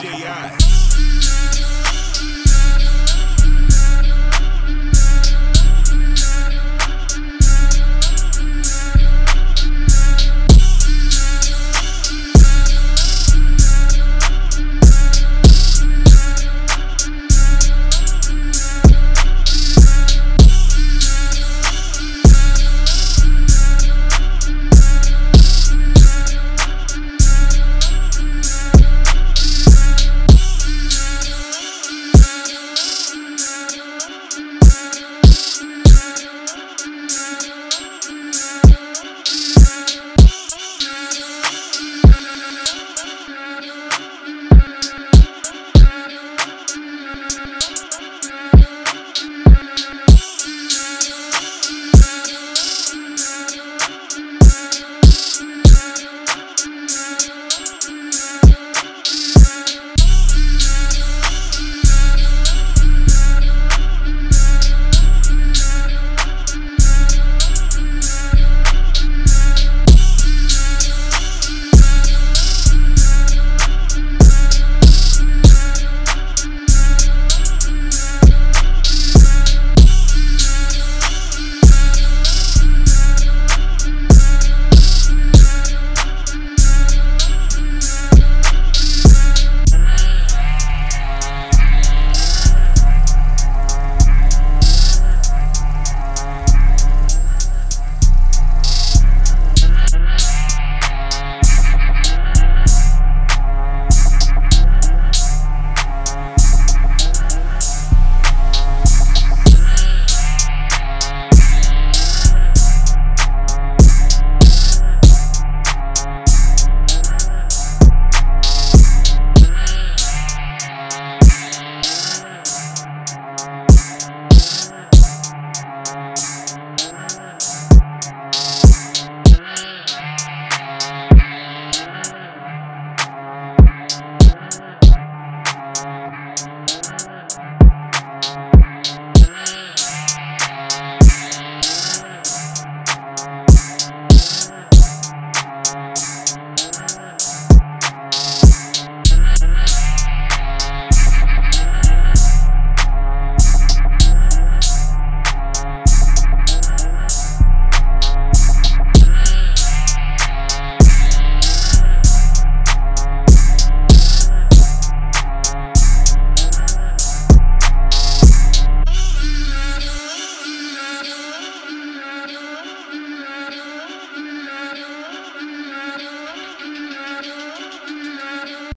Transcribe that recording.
J.I.